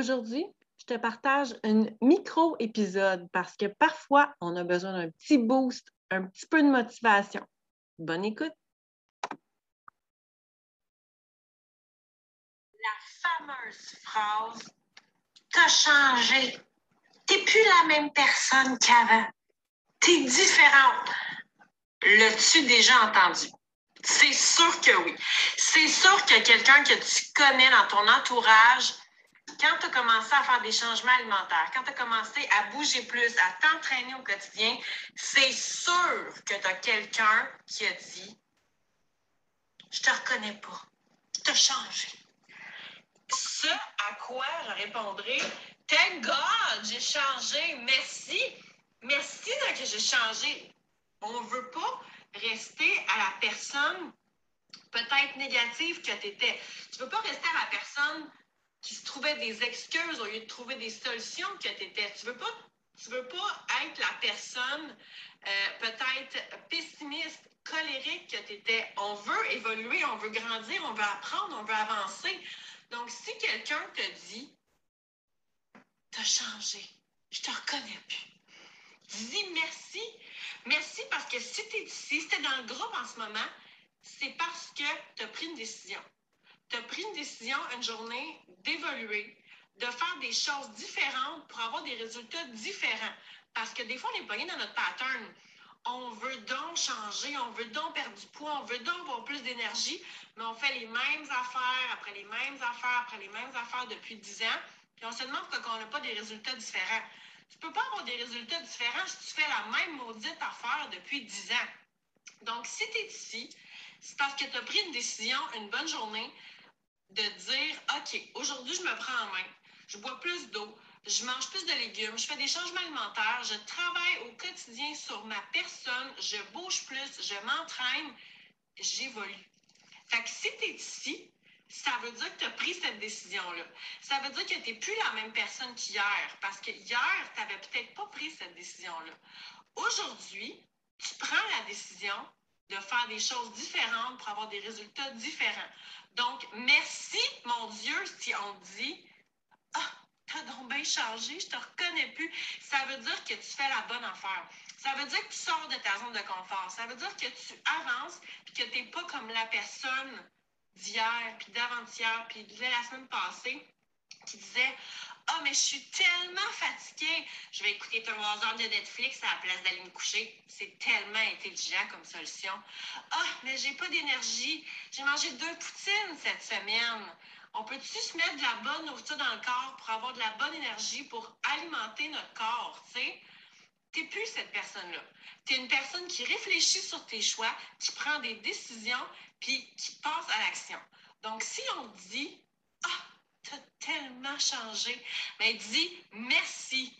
Aujourd'hui, je te partage un micro-épisode parce que parfois, on a besoin d'un petit boost, un petit peu de motivation. Bonne écoute! La fameuse phrase T'as changé. T'es plus la même personne qu'avant. T'es différente. L'as-tu déjà entendu? C'est sûr que oui. C'est sûr que quelqu'un que tu connais dans ton entourage quand tu as commencé à faire des changements alimentaires, quand tu as commencé à bouger plus, à t'entraîner au quotidien, c'est sûr que tu as quelqu'un qui a dit Je te reconnais pas. Tu as changé. Ce à quoi je répondrai Thank God, j'ai changé. Merci. Merci que j'ai changé. On ne veut pas rester à la personne peut-être négative que tu étais. Tu ne veux pas rester à la personne qui se trouvait des excuses au lieu de trouver des solutions que tu étais. Tu veux pas, tu veux pas être la personne euh, peut-être pessimiste, colérique que tu étais. On veut évoluer, on veut grandir, on veut apprendre, on veut avancer. Donc, si quelqu'un te dit T'as changé, je te reconnais plus. Dis merci. Merci parce que si tu es ici, si tu es dans le groupe en ce moment, c'est parce que tu as pris une décision tu as pris une décision une journée d'évoluer, de faire des choses différentes pour avoir des résultats différents. Parce que des fois, on est pogné dans notre pattern. On veut donc changer, on veut donc perdre du poids, on veut donc avoir plus d'énergie, mais on fait les mêmes affaires, après les mêmes affaires, après les mêmes affaires depuis 10 ans. Puis on se demande pourquoi on n'a pas des résultats différents. Tu ne peux pas avoir des résultats différents si tu fais la même maudite affaire depuis 10 ans. Donc, si tu es ici, c'est parce que tu as pris une décision, une bonne journée, de dire, OK, aujourd'hui, je me prends en main, je bois plus d'eau, je mange plus de légumes, je fais des changements alimentaires, je travaille au quotidien sur ma personne, je bouge plus, je m'entraîne, j'évolue. Fait que si tu es ici, ça veut dire que tu as pris cette décision-là. Ça veut dire que tu n'es plus la même personne qu'hier, parce que hier, tu n'avais peut-être pas pris cette décision-là. Aujourd'hui, tu prends la décision de faire des choses différentes pour avoir des résultats différents. Donc, merci, mon Dieu, si on dit Ah, t'as donc bien changé, je te reconnais plus. Ça veut dire que tu fais la bonne affaire. Ça veut dire que tu sors de ta zone de confort. Ça veut dire que tu avances et que tu n'es pas comme la personne d'hier, puis d'avant-hier, puis de la semaine passée qui disait Ah, oh, mais je suis tellement fatiguée, je vais écouter trois heures de Netflix à la place d'aller me coucher. C'est tellement intelligent comme solution. Ah, oh, mais j'ai pas d'énergie. J'ai mangé deux poutines cette semaine. On peut-tu se mettre de la bonne nourriture dans le corps pour avoir de la bonne énergie pour alimenter notre corps, tu sais? Tu n'es plus cette personne-là. Tu es une personne qui réfléchit sur tes choix, qui prend des décisions, puis qui passe à l'action. Donc, si on dit, ah, tu as tellement changé. Mais dis merci.